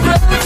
love.